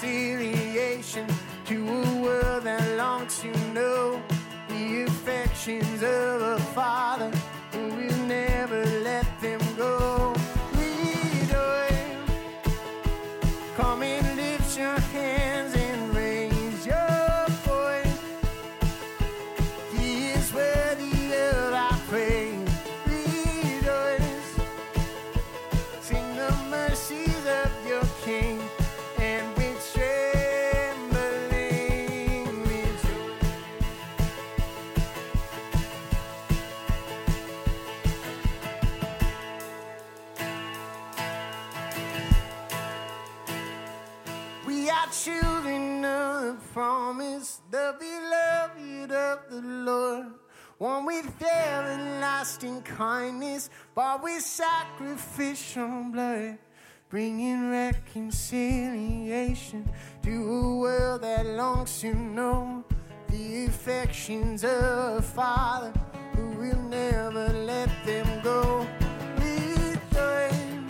ceiling. sacrificial blood, bringing reconciliation to a world that longs to know the affections of a father who will never let them go. We turn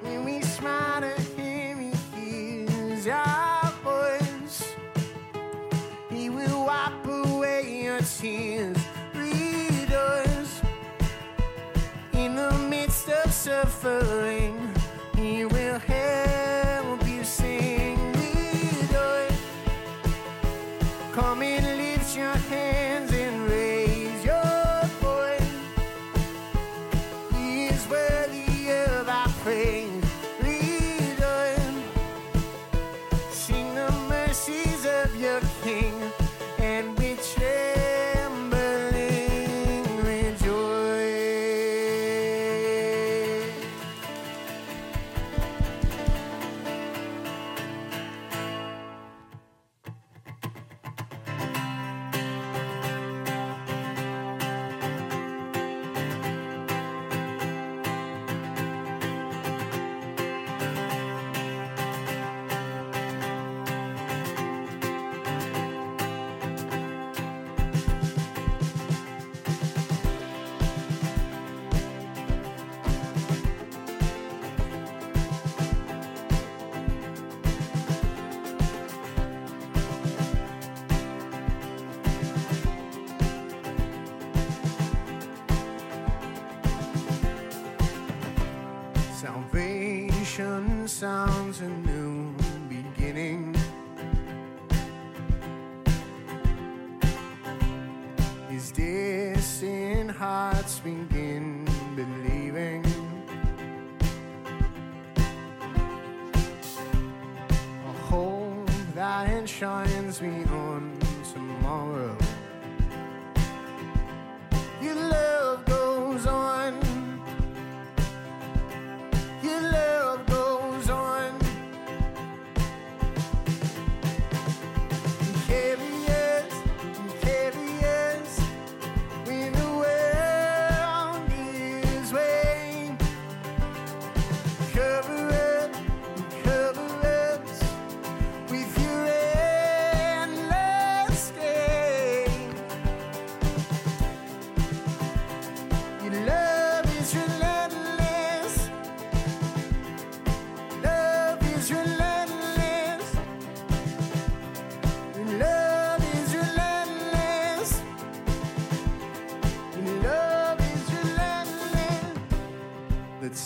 when we smile at him, he hears our voice. He will wipe away your tears. suffering. let's begin believing. A hope that enshrines me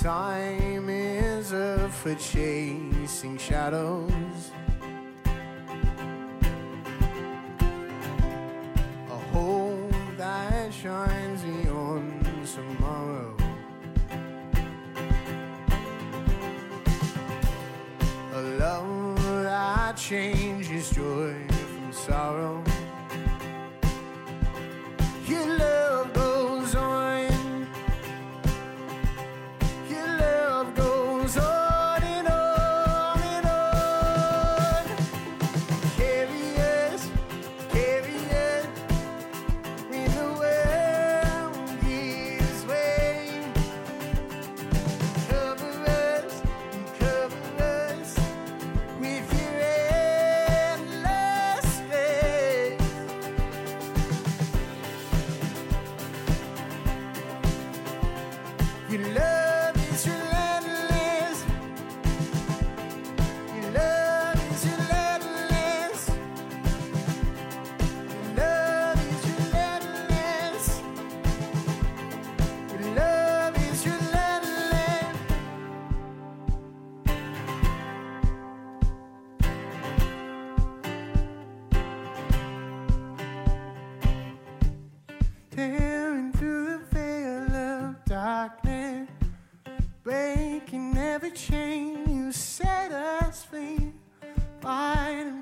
Time is up for chasing shadows. Tearing through the veil of darkness, breaking every chain you set us free, fighting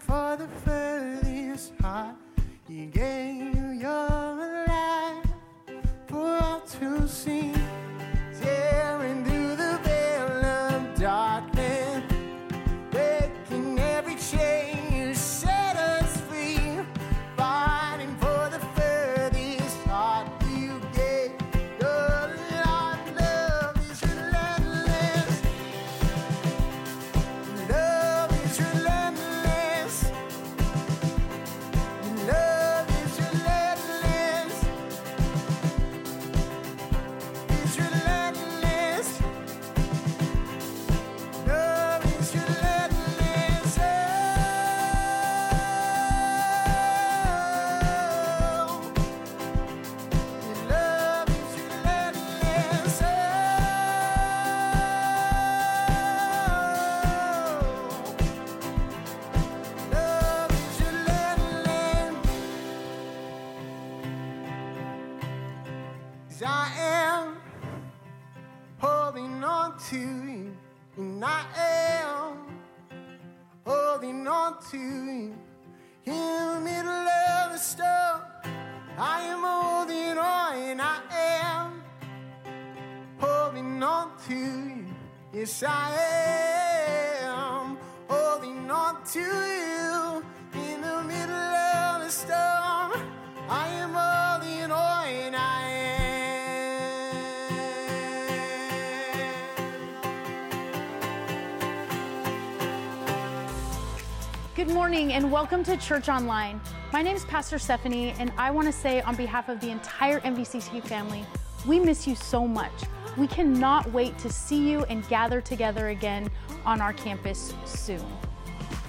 morning and welcome to Church Online. My name is Pastor Stephanie, and I want to say on behalf of the entire MVCC family, we miss you so much. We cannot wait to see you and gather together again on our campus soon.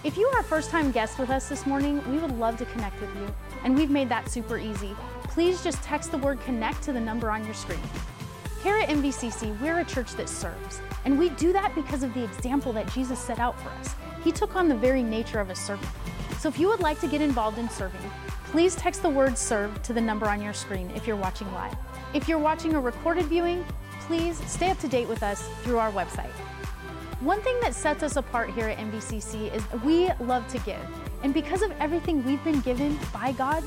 If you are a first time guest with us this morning, we would love to connect with you, and we've made that super easy. Please just text the word connect to the number on your screen. Here at MVCC, we're a church that serves, and we do that because of the example that Jesus set out for us. He took on the very nature of a servant. So if you would like to get involved in serving, please text the word serve to the number on your screen if you're watching live. If you're watching a recorded viewing, please stay up to date with us through our website. One thing that sets us apart here at MVCC is we love to give. And because of everything we've been given by God,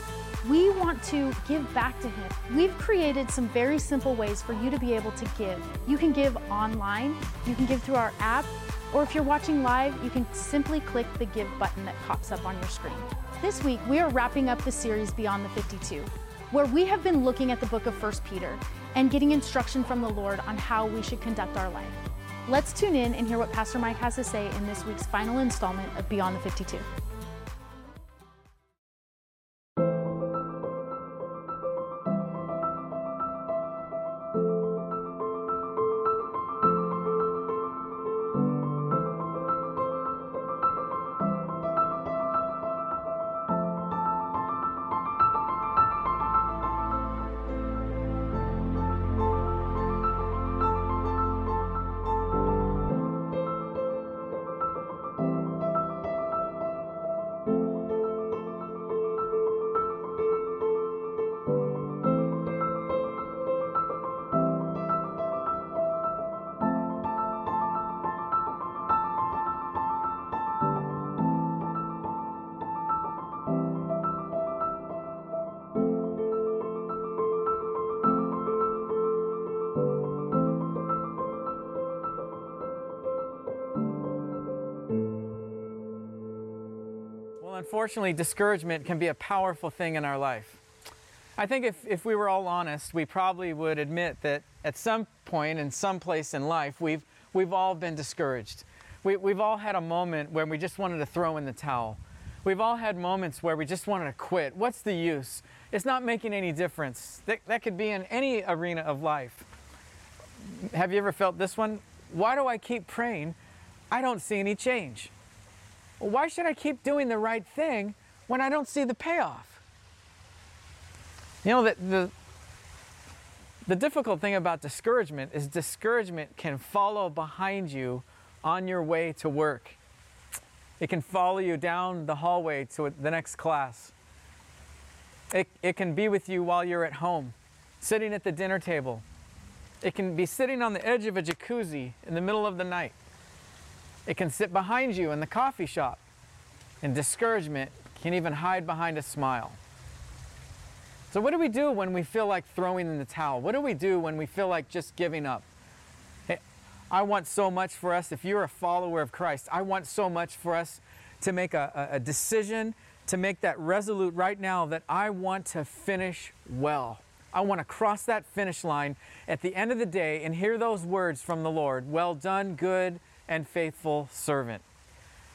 we want to give back to Him. We've created some very simple ways for you to be able to give. You can give online, you can give through our app, or if you're watching live, you can simply click the give button that pops up on your screen. This week, we are wrapping up the series Beyond the 52, where we have been looking at the book of 1 Peter and getting instruction from the Lord on how we should conduct our life. Let's tune in and hear what Pastor Mike has to say in this week's final installment of Beyond the 52. Unfortunately, discouragement can be a powerful thing in our life. I think if, if we were all honest, we probably would admit that at some point in some place in life, we've, we've all been discouraged. We, we've all had a moment where we just wanted to throw in the towel. We've all had moments where we just wanted to quit. What's the use? It's not making any difference. That, that could be in any arena of life. Have you ever felt this one? Why do I keep praying? I don't see any change. Well, why should I keep doing the right thing when I don't see the payoff? You know, the, the, the difficult thing about discouragement is discouragement can follow behind you on your way to work. It can follow you down the hallway to the next class. It, it can be with you while you're at home, sitting at the dinner table. It can be sitting on the edge of a jacuzzi in the middle of the night. It can sit behind you in the coffee shop. And discouragement can even hide behind a smile. So, what do we do when we feel like throwing in the towel? What do we do when we feel like just giving up? Hey, I want so much for us, if you're a follower of Christ, I want so much for us to make a, a decision, to make that resolute right now that I want to finish well. I want to cross that finish line at the end of the day and hear those words from the Lord Well done, good and faithful servant.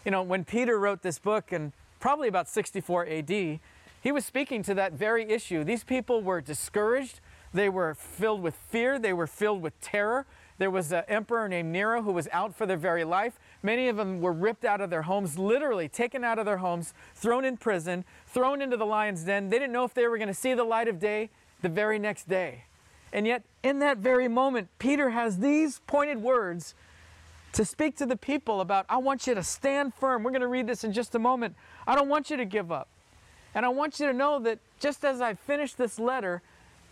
You know, when Peter wrote this book, and probably about 64 AD, he was speaking to that very issue. These people were discouraged, they were filled with fear, they were filled with terror. There was an emperor named Nero who was out for their very life. Many of them were ripped out of their homes, literally taken out of their homes, thrown in prison, thrown into the lion's den. They didn't know if they were going to see the light of day the very next day. And yet, in that very moment, Peter has these pointed words to speak to the people about, I want you to stand firm. We're going to read this in just a moment. I don't want you to give up. And I want you to know that just as I finish this letter,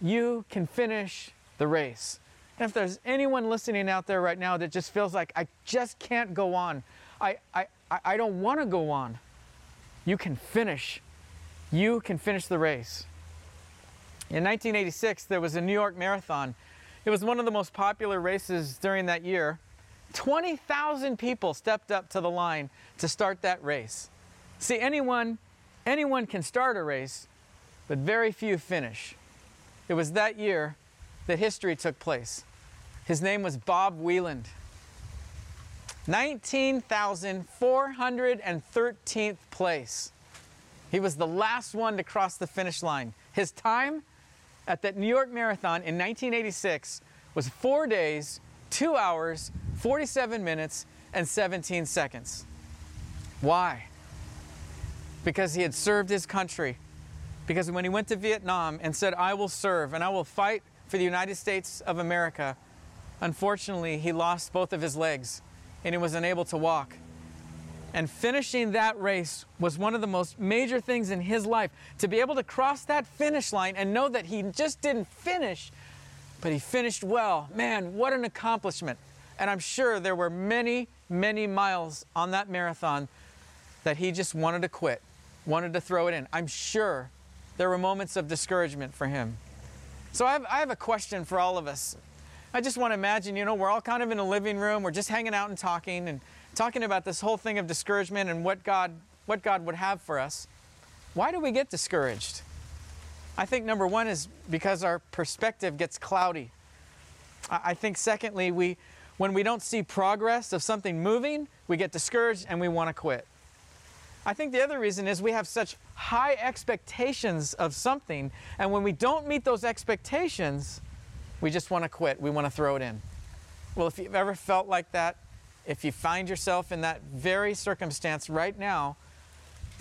you can finish the race. And if there's anyone listening out there right now that just feels like I just can't go on, I, I, I don't want to go on, you can finish. You can finish the race. In 1986, there was a New York Marathon. It was one of the most popular races during that year. 20,000 people stepped up to the line to start that race. See, anyone, anyone can start a race, but very few finish. It was that year that history took place. His name was Bob Wieland. 19,413th place. He was the last one to cross the finish line. His time at that New York Marathon in 1986 was four days, two hours, 47 minutes, and 17 seconds. Why? Because he had served his country. Because when he went to Vietnam and said, I will serve and I will fight for the United States of America, unfortunately, he lost both of his legs and he was unable to walk. And finishing that race was one of the most major things in his life. To be able to cross that finish line and know that he just didn't finish, but he finished well. Man, what an accomplishment. And I'm sure there were many, many miles on that marathon that he just wanted to quit, wanted to throw it in. I'm sure there were moments of discouragement for him. So I have, I have a question for all of us. I just want to imagine, you know, we're all kind of in a living room, we're just hanging out and talking and talking about this whole thing of discouragement and what God, what God would have for us. Why do we get discouraged? I think number one is because our perspective gets cloudy. I think secondly, we, when we don't see progress of something moving, we get discouraged and we want to quit. I think the other reason is we have such high expectations of something, and when we don't meet those expectations, we just want to quit. We want to throw it in. Well, if you've ever felt like that, if you find yourself in that very circumstance right now,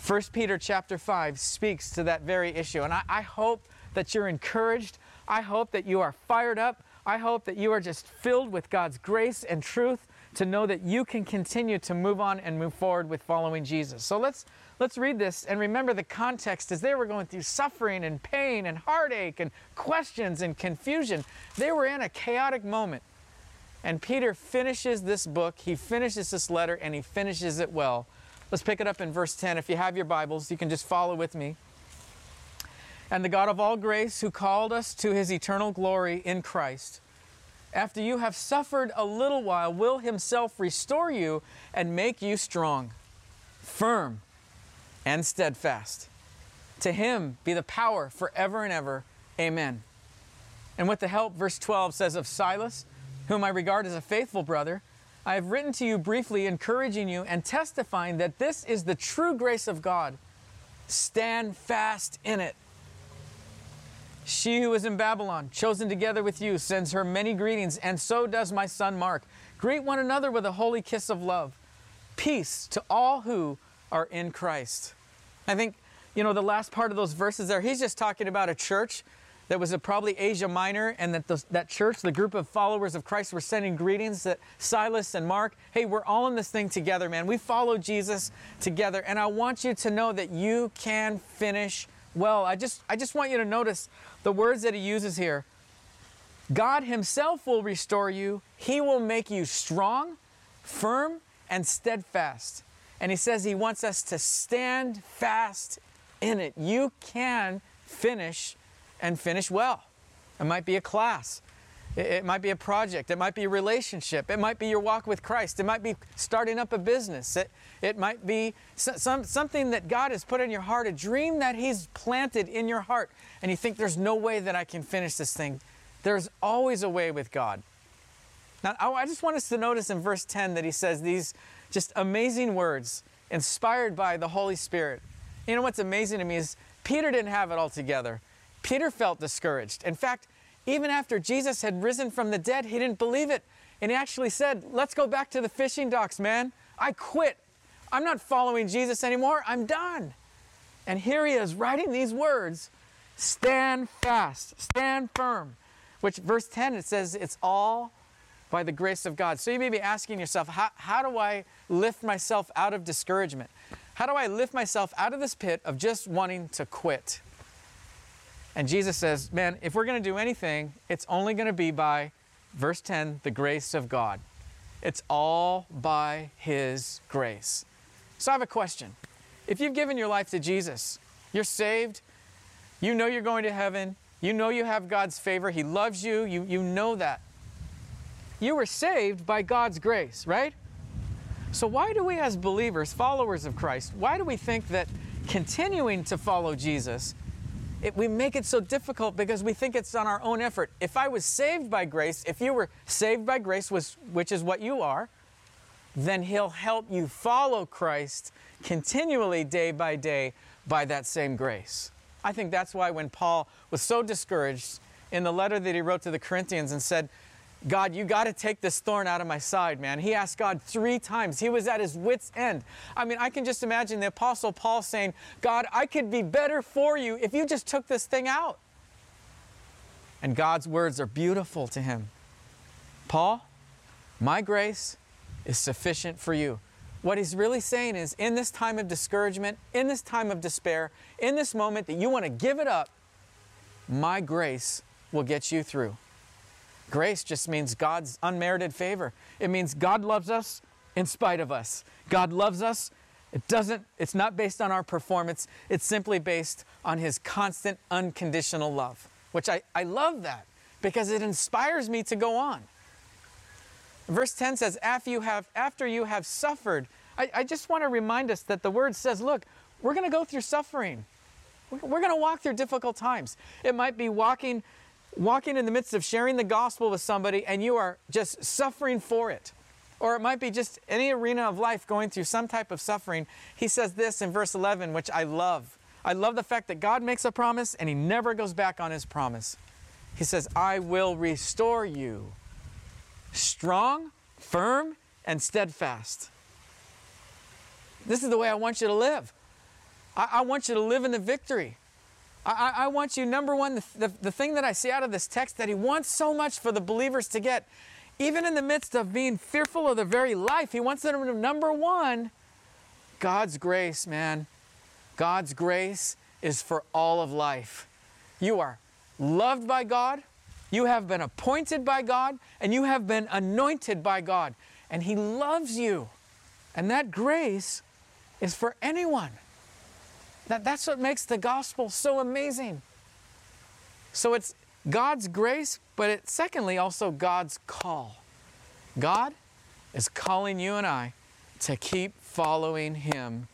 1 Peter chapter 5 speaks to that very issue. And I, I hope that you're encouraged. I hope that you are fired up. I hope that you are just filled with God's grace and truth to know that you can continue to move on and move forward with following Jesus. So let's let's read this and remember the context as they were going through suffering and pain and heartache and questions and confusion. They were in a chaotic moment. And Peter finishes this book, he finishes this letter, and he finishes it well. Let's pick it up in verse 10. If you have your Bibles, you can just follow with me. And the God of all grace, who called us to his eternal glory in Christ, after you have suffered a little while, will himself restore you and make you strong, firm, and steadfast. To him be the power forever and ever. Amen. And with the help, verse 12 says of Silas, whom I regard as a faithful brother, I have written to you briefly, encouraging you and testifying that this is the true grace of God. Stand fast in it. She who is in Babylon, chosen together with you, sends her many greetings, and so does my son Mark. Greet one another with a holy kiss of love. Peace to all who are in Christ. I think, you know, the last part of those verses there, he's just talking about a church that was probably Asia Minor, and that the, that church, the group of followers of Christ, were sending greetings that Silas and Mark, hey, we're all in this thing together, man. We follow Jesus together, and I want you to know that you can finish well. I just, I just want you to notice the words that he uses here. God Himself will restore you, He will make you strong, firm, and steadfast. And He says He wants us to stand fast in it. You can finish and finish well. It might be a class. It might be a project. It might be a relationship. It might be your walk with Christ. It might be starting up a business. It, it might be some, something that God has put in your heart, a dream that He's planted in your heart. And you think, there's no way that I can finish this thing. There's always a way with God. Now, I just want us to notice in verse 10 that He says these just amazing words inspired by the Holy Spirit. You know what's amazing to me is Peter didn't have it all together. Peter felt discouraged. In fact, even after Jesus had risen from the dead, he didn't believe it. And he actually said, Let's go back to the fishing docks, man. I quit. I'm not following Jesus anymore. I'm done. And here he is writing these words stand fast, stand firm. Which, verse 10, it says, It's all by the grace of God. So you may be asking yourself, How, how do I lift myself out of discouragement? How do I lift myself out of this pit of just wanting to quit? And Jesus says, man, if we're going to do anything, it's only going to be by, verse 10, the grace of God. It's all by His grace. So I have a question. If you've given your life to Jesus, you're saved, you know you're going to heaven, you know you have God's favor, He loves you, you, you know that. You were saved by God's grace, right? So why do we as believers, followers of Christ, why do we think that continuing to follow Jesus it, we make it so difficult because we think it's on our own effort. If I was saved by grace, if you were saved by grace, was, which is what you are, then He'll help you follow Christ continually, day by day, by that same grace. I think that's why when Paul was so discouraged in the letter that he wrote to the Corinthians and said, God, you got to take this thorn out of my side, man. He asked God three times. He was at his wits' end. I mean, I can just imagine the Apostle Paul saying, God, I could be better for you if you just took this thing out. And God's words are beautiful to him. Paul, my grace is sufficient for you. What he's really saying is, in this time of discouragement, in this time of despair, in this moment that you want to give it up, my grace will get you through. Grace just means God's unmerited favor. It means God loves us in spite of us. God loves us. It doesn't, it's not based on our performance. It's simply based on his constant, unconditional love, which I, I love that because it inspires me to go on. Verse 10 says, after you have, after you have suffered, I, I just want to remind us that the word says, look, we're going to go through suffering. We're, we're going to walk through difficult times. It might be walking walking in the midst of sharing the gospel with somebody and you are just suffering for it. Or it might be just any arena of life going through some type of suffering. He says this in verse 11, which I love. I love the fact that God makes a promise and he never goes back on his promise. He says, I will restore you strong, firm, and steadfast. This is the way I want you to live. I, I want you to live in the victory. I, I want you, number one, the, the, the thing that I see out of this text that he wants so much for the believers to get, even in the midst of being fearful of their very life, he wants them to, number one, God's grace, man. God's grace is for all of life. You are loved by God, you have been appointed by God, and you have been anointed by God. And He loves you. And that grace is for anyone. That, that's what makes the gospel so amazing. So it's God's grace, but it's secondly also God's call. God is calling you and I to keep following Him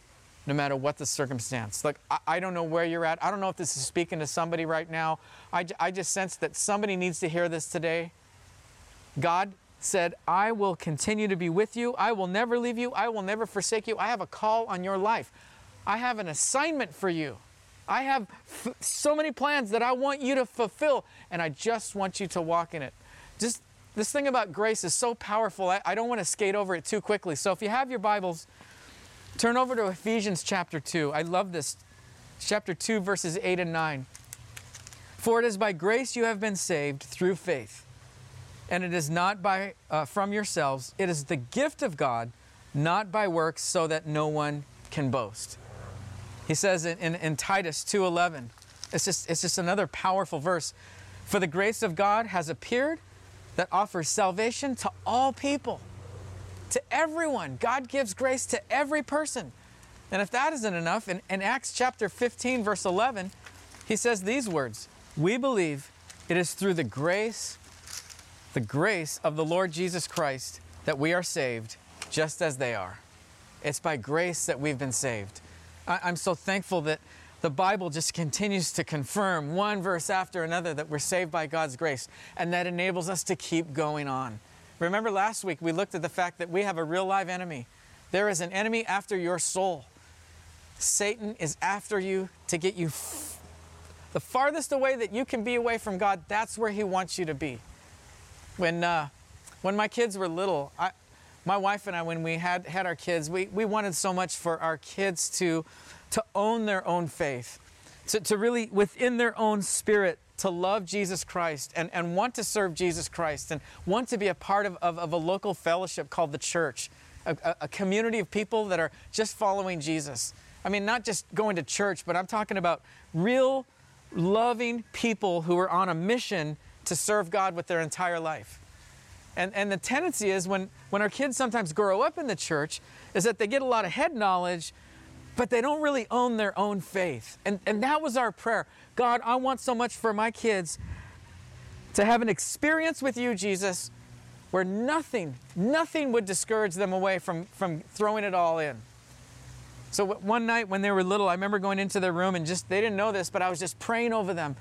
no matter what the circumstance. Like, I, I, don't know where you're at. I don't know if this is speaking to somebody right now. I, I just sense that somebody needs to hear this today. God said, I will continue to be with you. I will never leave you. I will never forsake you. I have a call on your life. I have an assignment for you. I have f- so many plans that I want you to fulfill, and I just want you to walk in it. Just this thing about grace is so powerful. I, I don't want to skate over it too quickly. So if you have your Bibles, turn over to Ephesians chapter 2. I love this. Chapter 2, verses 8 and 9. For it is by grace you have been saved through faith. And it is not by uh, from yourselves, it is the gift of God, not by works, so that no one can boast. He says in, in, in Titus 2:11, it's just, it's just another powerful verse. For the grace of God has appeared that offers salvation to all people, to everyone. God gives grace to every person. And if that isn't enough, in, in Acts chapter 15, verse 11, he says these words We believe it is through the grace, the grace of the Lord Jesus Christ that we are saved, just as they are. It's by grace that we've been saved. I, I'm so thankful that the Bible just continues to confirm one verse after another that we're saved by God's grace, and that enables us to keep going on. Remember last week we looked at the fact that we have a real live enemy. There is an enemy after your soul. Satan is after you to get you f- the farthest away that you can be away from God. That's where he wants you to be. When uh, when my kids were little, I, my wife and I, when we had, had our kids, we, we wanted so much for our kids to, to own their own faith, to, to really, within their own spirit, to love Jesus Christ and, and want to serve Jesus Christ and want to be a part of, of, of a local fellowship called the church, a, a, a community of people that are just following Jesus. I mean, not just going to church, but I'm talking about real, loving people who are on a mission to serve God with their entire life. And, and the tendency is when, when our kids sometimes grow up in the church, is that they get a lot of head knowledge, but they don't really own their own faith. And, and that was our prayer. God, I want so much for my kids to have an experience with you, Jesus, where nothing, nothing would discourage them away from, from throwing it all in. So one night when they were little, I remember going into their room and just, they didn't know this, but I was just praying over them.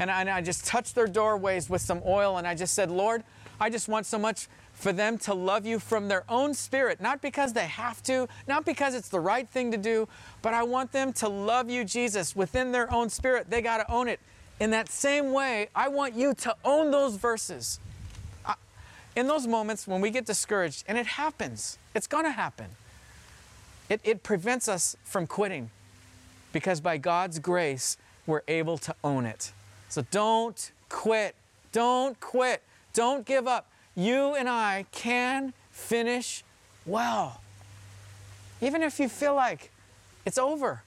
And I, and I just touched their doorways with some oil and I just said, Lord, I just want so much for them to love you from their own spirit, not because they have to, not because it's the right thing to do, but I want them to love you, Jesus, within their own spirit. They got to own it. In that same way, I want you to own those verses. In those moments when we get discouraged, and it happens, it's going to happen, it, it prevents us from quitting because by God's grace, we're able to own it. So don't quit. Don't quit. Don't give up. You and I can finish well. Even if you feel like it's over,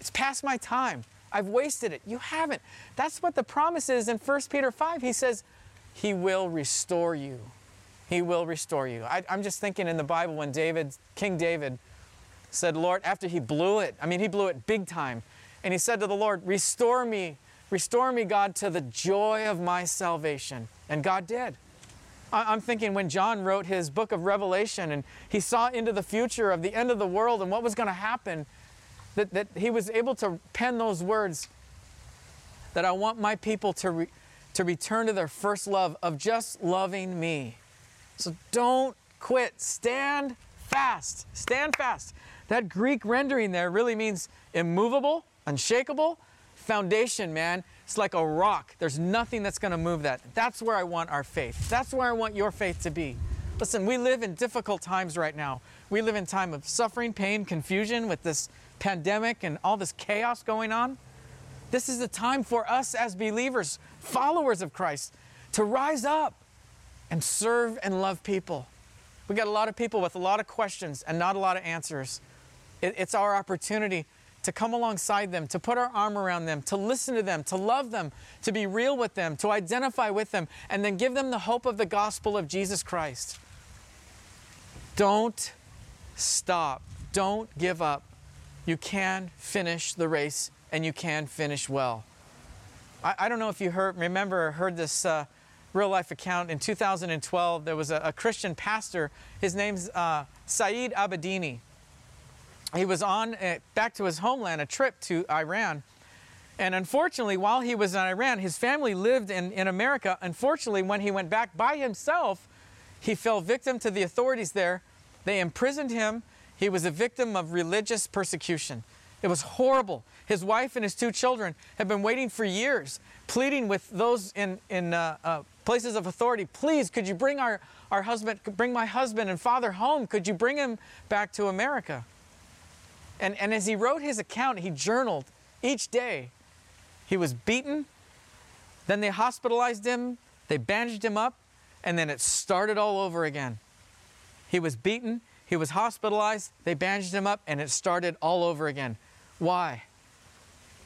it's past my time, I've wasted it. You haven't. That's what the promise is in 1 Peter 5. He says, He will restore you. He will restore you. I, am just thinking in the Bible when David, King David, said, Lord, after he blew it, I mean, he blew it big time, and he said to the Lord, Restore me, restore me, God, to the joy of my salvation. And God did. I'm thinking when John wrote his book of Revelation and he saw into the future of the end of the world and what was going to happen, that, that he was able to pen those words that I want my people to, re, to return to their first love of just loving me. So don't quit. Stand fast. Stand fast. That Greek rendering there really means immovable, unshakable, foundation, man. It's like a rock. There's nothing that's going to move that. That's where I want our faith. That's where I want your faith to be. Listen, we live in difficult times right now. We live in time of suffering, pain, confusion with this pandemic and all this chaos going on. This is the time for us as believers, followers of Christ, to rise up and serve and love people. We got a lot of people with a lot of questions and not a lot of answers. it's our opportunity to come alongside them, to put our arm around them, to listen to them, to love them, to be real with them, to identify with them, and then give them the hope of the gospel of Jesus Christ. Don't stop. Don't give up. You can finish the race and you can finish well. I, I don't know if you heard, remember, heard this uh, real life account in 2012. There was a, a Christian pastor. His name's uh, Saeed Abedini. He was on uh, back to his homeland, a trip to Iran. And unfortunately, while he was in Iran, his family lived in, in America. Unfortunately, when he went back by himself, he fell victim to the authorities there. They imprisoned him. He was a victim of religious persecution. It was horrible. His wife and his two children had been waiting for years, pleading with those in, in uh, uh, places of authority, please, could you bring our, our husband, bring my husband and father home? Could you bring him back to America? And, and as he wrote his account, he journaled each day. He was beaten, then they hospitalized him, they bandaged him up, and then it started all over again. He was beaten, he was hospitalized, they bandaged him up, and it started all over again. Why?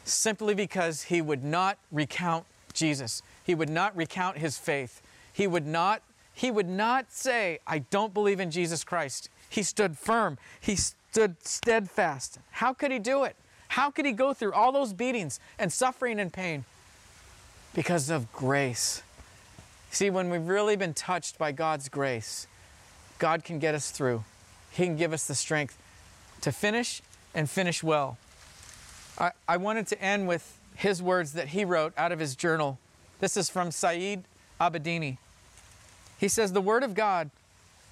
Simply because he would not recount Jesus. He would not recount his faith. He would not he would not say, I don't believe in Jesus Christ. He stood firm. He stood steadfast. How could he do it? How could he go through all those beatings and suffering and pain? Because of grace. See, when we've really been touched by God's grace, God can get us through. He can give us the strength to finish and finish well. I, I wanted to end with his words that he wrote out of his journal. This is from Saeed Abedini. He says, The Word of God,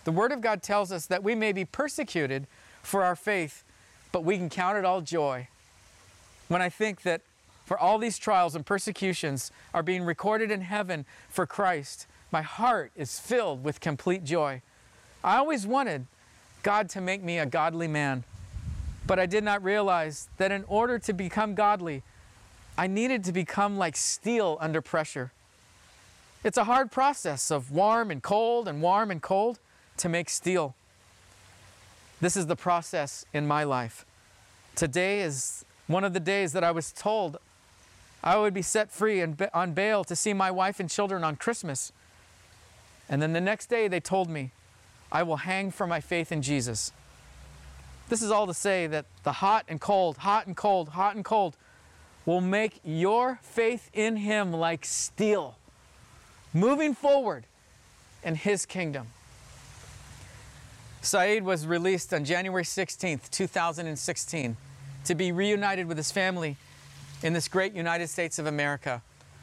the Word of God tells us that we may be persecuted for our faith, but we can count it all joy. When I think that for all these trials and persecutions are being recorded in heaven for Christ, my heart is filled with complete joy. I always wanted God to make me a godly man, but I did not realize that in order to become godly, I needed to become like steel under pressure. It's a hard process of warm and cold and warm and cold to make steel. This is the process in my life. Today is one of the days that I was told I would be set free and on bail to see my wife and children on Christmas. And then the next day they told me, I will hang for my faith in Jesus. This is all to say that the hot and cold, hot and cold, hot and cold will make your faith in Him like steel, moving forward in His kingdom. Saeed was released on January 16th, 2016, to be reunited with his family in this great United States of America.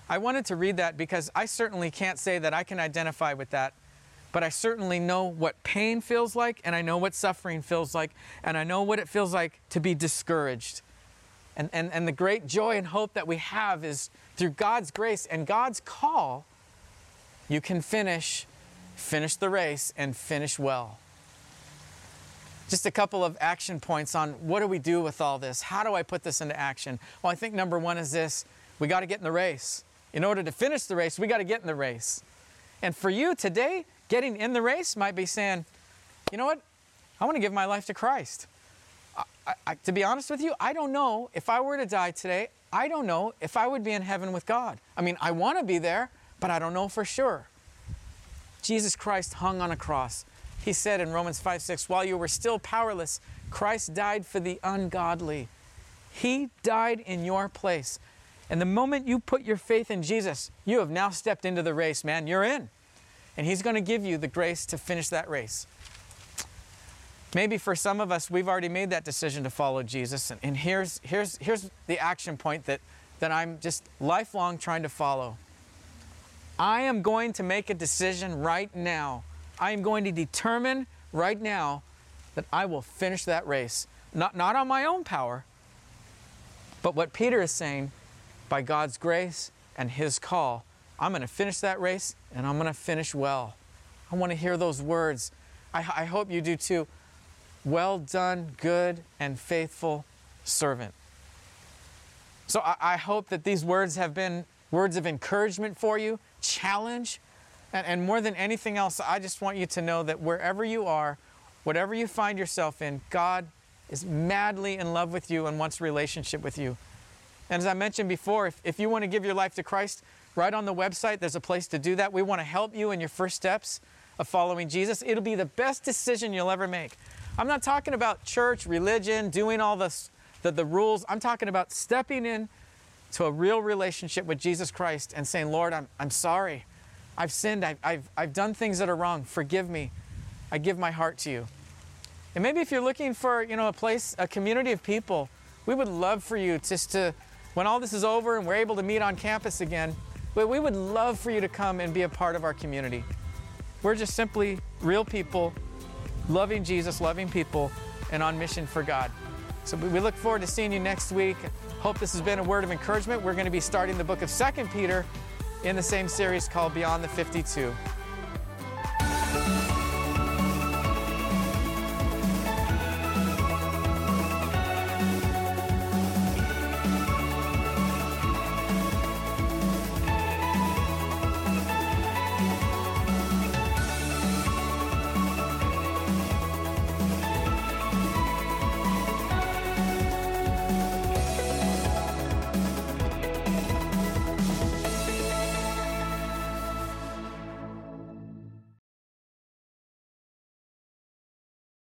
I wanted to read that because I certainly can't say that I can identify with that, but I certainly know what pain feels like, and I know what suffering feels like, and I know what it feels like to be discouraged. And, and, and the great joy and hope that we have is through God's grace and God's call, you can finish, finish the race and finish well. Just a couple of action points on what do we do with all this? How do I put this into action? Well, I think number one is this we got to get in the race. In order to finish the race, we got to get in the race. And for you today, getting in the race might be saying, you know what? I want to give my life to Christ. I, I, to be honest with you, I don't know if I were to die today, I don't know if I would be in heaven with God. I mean, I want to be there, but I don't know for sure. Jesus Christ hung on a cross. He said in Romans 5 6, while you were still powerless, Christ died for the ungodly. He died in your place. And the moment you put your faith in Jesus, you have now stepped into the race, man. You're in. And He's going to give you the grace to finish that race. Maybe for some of us, we've already made that decision to follow Jesus. And, and here's, here's, here's the action point that, that I'm just lifelong trying to follow. I am going to make a decision right now. I am going to determine right now that I will finish that race. Not, not on my own power, but what Peter is saying, by God's grace and His call, I'm going to finish that race and I'm going to finish well. I want to hear those words. I, I hope you do too. Well done, good and faithful servant. So I, I, hope that these words have been words of encouragement for you, challenge, and, and more than anything else, I just want you to know that wherever you are, whatever you find yourself in, God is madly in love with you and wants a relationship with you. And as I mentioned before, if, if you want to give your life to Christ, right on the website, there's a place to do that. We want to help you in your first steps of following Jesus. It'll be the best decision you'll ever make. I'm not talking about church, religion, doing all this, the, the rules. I'm talking about stepping in to a real relationship with Jesus Christ and saying, Lord, I'm, I'm sorry. I've sinned. I've, I've, I've done things that are wrong. Forgive me. I give my heart to you. And maybe if you're looking for, you know, a place, a community of people, we would love for you just to, when all this is over and we're able to meet on campus again, we would love for you to come and be a part of our community. We're just simply real people, loving Jesus, loving people, and on mission for God. So we look forward to seeing you next week. Hope this has been a word of encouragement. We're going to be starting the book of 2 Peter in the same series called Beyond the 52.